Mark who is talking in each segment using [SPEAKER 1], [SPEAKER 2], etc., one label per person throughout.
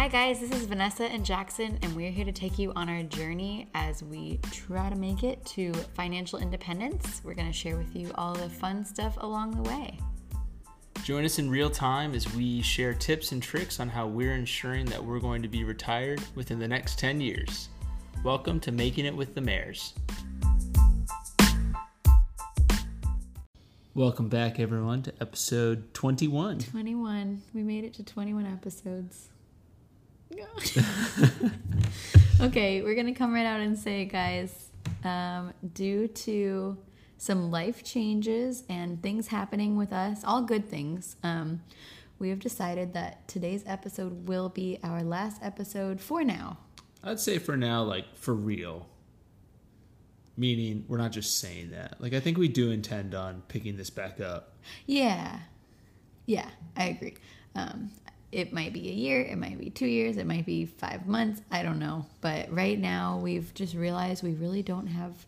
[SPEAKER 1] Hi, guys, this is Vanessa and Jackson, and we're here to take you on our journey as we try to make it to financial independence. We're going to share with you all the fun stuff along the way.
[SPEAKER 2] Join us in real time as we share tips and tricks on how we're ensuring that we're going to be retired within the next 10 years. Welcome to Making It with the Mayors. Welcome back, everyone, to episode 21.
[SPEAKER 1] 21. We made it to 21 episodes. okay, we're going to come right out and say, guys, um, due to some life changes and things happening with us, all good things, um, we have decided that today's episode will be our last episode for now.
[SPEAKER 2] I'd say for now, like for real. Meaning, we're not just saying that. Like, I think we do intend on picking this back up.
[SPEAKER 1] Yeah. Yeah, I agree. Um, it might be a year, it might be two years, it might be five months. I don't know. But right now, we've just realized we really don't have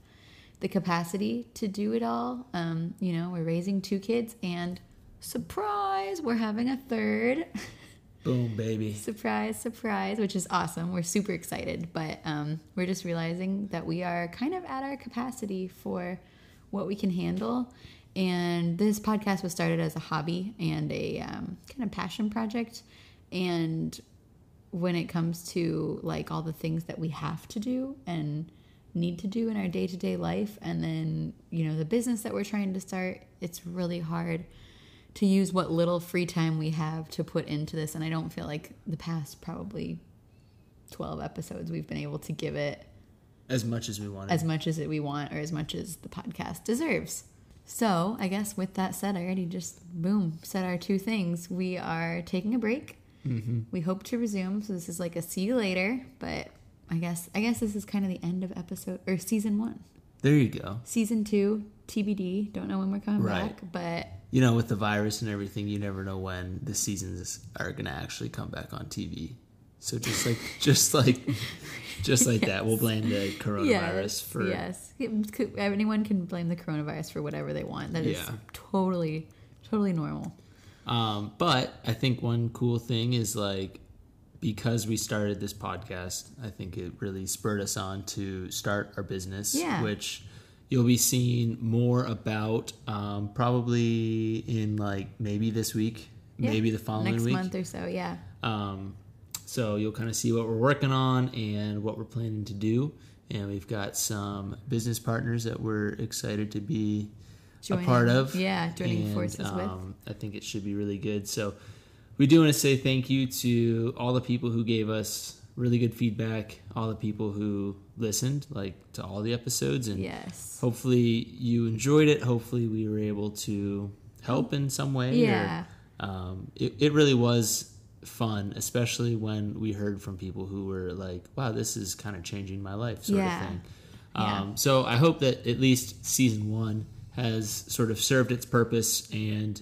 [SPEAKER 1] the capacity to do it all. Um, you know, we're raising two kids, and surprise, we're having a third.
[SPEAKER 2] Boom, baby.
[SPEAKER 1] surprise, surprise, which is awesome. We're super excited, but um, we're just realizing that we are kind of at our capacity for what we can handle. And this podcast was started as a hobby and a um, kind of passion project. And when it comes to like all the things that we have to do and need to do in our day to day life, and then, you know, the business that we're trying to start, it's really hard to use what little free time we have to put into this. And I don't feel like the past probably 12 episodes we've been able to give it
[SPEAKER 2] As much as we want.
[SPEAKER 1] as much as we want or as much as the podcast deserves. So, I guess with that said, I already just boom said our two things. We are taking a break.
[SPEAKER 2] Mm-hmm.
[SPEAKER 1] We hope to resume. So this is like a see you later, but I guess I guess this is kind of the end of episode or season one.
[SPEAKER 2] There you go.
[SPEAKER 1] Season two, TBD. Don't know when we're coming
[SPEAKER 2] Right.
[SPEAKER 1] back, but
[SPEAKER 2] You know, with the virus and everything, you never know when the seasons are going to actually come back on TV. So just like, just like, just like that, we'll blame the coronavirus for.
[SPEAKER 1] yes anyone can blame the coronavirus for whatever they want that is
[SPEAKER 2] Yeah.
[SPEAKER 1] totally totally normal
[SPEAKER 2] Um, but I think one cool thing is like because we started this podcast, I think it really spurred us on to start our business,
[SPEAKER 1] Yeah.
[SPEAKER 2] which you'll be seeing more about um, probably in like maybe this week,
[SPEAKER 1] Yeah.
[SPEAKER 2] maybe the following
[SPEAKER 1] next
[SPEAKER 2] week.
[SPEAKER 1] month or so yeah
[SPEAKER 2] Um, so you'll kind of see what we're working on and what we're planning to do. And we've got some business partners that we're excited to be
[SPEAKER 1] Joining-
[SPEAKER 2] a part of.
[SPEAKER 1] yeah, joining
[SPEAKER 2] And,
[SPEAKER 1] forces with.
[SPEAKER 2] um, I think it should be really good. So we do want to say thank you to all the people who gave us really good feedback, all the people who listened, like to all the episodes, and
[SPEAKER 1] yes
[SPEAKER 2] hopefully you enjoyed it. Hopefully we were able to help in some way. or-
[SPEAKER 1] Yeah.
[SPEAKER 2] um, it, it really was fun, especially when we heard from people who were like, wow, this is kind of changing my life, sort
[SPEAKER 1] Yeah.
[SPEAKER 2] of thing.
[SPEAKER 1] Yeah.
[SPEAKER 2] Um, so I hope that at least season one has sort of served its purpose and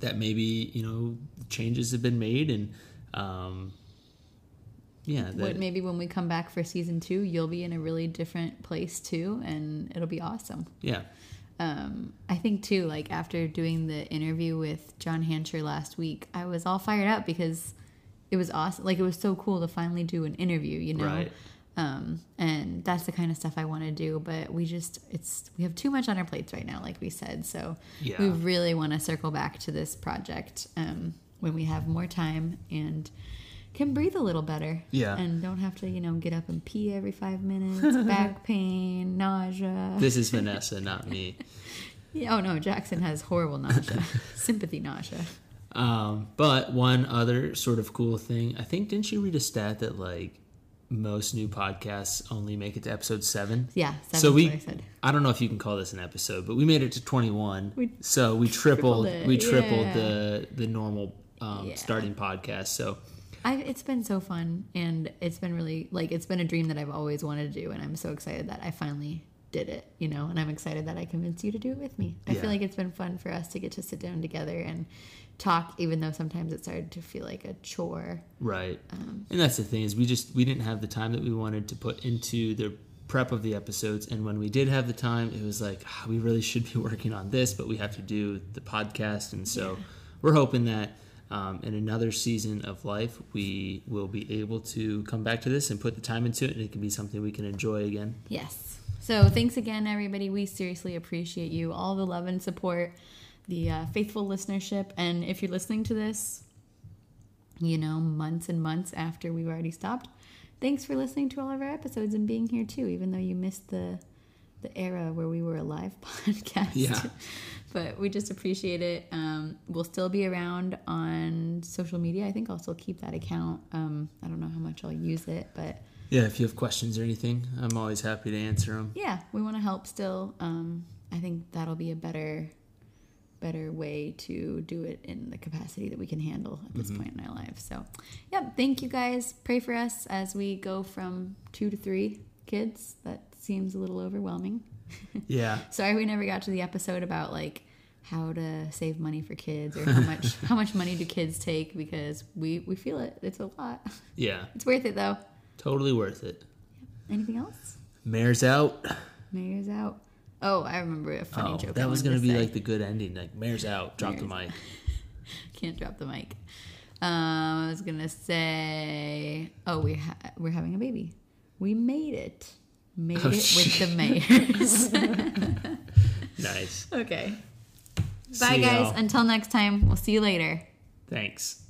[SPEAKER 2] that maybe, you know, changes have been made and, um, yeah, that,
[SPEAKER 1] what maybe when we come back for season two you'll be in a really different place too and it'll be awesome
[SPEAKER 2] yeah,
[SPEAKER 1] um, I think too, like after doing the interview with John Hancher last week, I was all fired up because it was awesome. Like it was so cool to finally do an interview, you know.
[SPEAKER 2] Right.
[SPEAKER 1] Um, and that's the kind of stuff I want to do, but we just it's we have too much on our plates right now, like we said. So
[SPEAKER 2] Yeah.
[SPEAKER 1] we really want to circle back to this project um, when we have more time and can breathe a little better.
[SPEAKER 2] Yeah.
[SPEAKER 1] And don't have to, you know, get up and pee every five minutes, back pain, nausea.
[SPEAKER 2] this is Vanessa, not me.
[SPEAKER 1] Yeah, oh no, Jackson has horrible nausea, sympathy nausea.
[SPEAKER 2] Um, but one other sort of cool thing, I think, didn't you read a stat that like most new podcasts only make it to episode seven?
[SPEAKER 1] Yeah, seven's
[SPEAKER 2] so we,
[SPEAKER 1] I said.
[SPEAKER 2] I don't know if you can call this an episode, but we made it to 21.
[SPEAKER 1] We
[SPEAKER 2] so we tripled,
[SPEAKER 1] tripled
[SPEAKER 2] we tripled
[SPEAKER 1] yeah.
[SPEAKER 2] the the normal um,
[SPEAKER 1] Yeah.
[SPEAKER 2] starting podcast. So
[SPEAKER 1] I, it's been so fun, and it's been really like it's been a dream that I've always wanted to do, and I'm so excited that I finally did it. You know, and I'm excited that I convinced you to do it with me. I
[SPEAKER 2] Yeah.
[SPEAKER 1] feel like it's been fun for us to get to sit down together and talk, even though sometimes it started to feel like a chore.
[SPEAKER 2] right,
[SPEAKER 1] Um,
[SPEAKER 2] and that's the thing is we just we didn't have the time that we wanted to put into the prep of the episodes, and when we did have the time, it was like "Ah, we really should be working on this, but we have to do the podcast, and so we're hoping that um, in another season of life, we will be able to come back to this and put the time into it, and it can be something we can enjoy again.
[SPEAKER 1] Yes. So thanks again, everybody. We seriously appreciate you, all the love and support, the uh, faithful listenership, and if you're listening to this, you know, months and months after we've already stopped, thanks for listening to all of our episodes and being here too, even though you missed the the era where we were a live podcast.
[SPEAKER 2] Yeah.
[SPEAKER 1] but we just appreciate it. Um, we'll still be around on social media. I think I'll still keep that account. Um, I don't know how much I'll use it, but
[SPEAKER 2] Yeah, if you have questions or anything, I'm always happy to answer them.
[SPEAKER 1] yeah, we want to help still. Um, I think that'll be a better, better way to do it in the capacity that we can handle at this point in our lives. So, yep. Thank you guys. Pray for us as we go from two to three kids. That seems a little overwhelming.
[SPEAKER 2] Yeah.
[SPEAKER 1] Sorry, we never got to the episode about like how to save money for kids or how much how much money do kids take because we we feel it. It's a lot.
[SPEAKER 2] Yeah.
[SPEAKER 1] It's worth it though.
[SPEAKER 2] Totally worth it.
[SPEAKER 1] Anything else?
[SPEAKER 2] Mayor's out.
[SPEAKER 1] Mayor's out. Oh, I remember a funny
[SPEAKER 2] Oh,
[SPEAKER 1] joke.
[SPEAKER 2] That was going to be
[SPEAKER 1] say.
[SPEAKER 2] like the good ending. Like, Mayor's out. Drop the mic.
[SPEAKER 1] Can't drop the mic. Um, I was gonna say, oh, we ha- we're having a baby. We made it. Made
[SPEAKER 2] Oh,
[SPEAKER 1] it with the mayors.
[SPEAKER 2] Nice.
[SPEAKER 1] okay.
[SPEAKER 2] See
[SPEAKER 1] Bye, guys.
[SPEAKER 2] y'all.
[SPEAKER 1] Until next time. We'll see you later.
[SPEAKER 2] Thanks.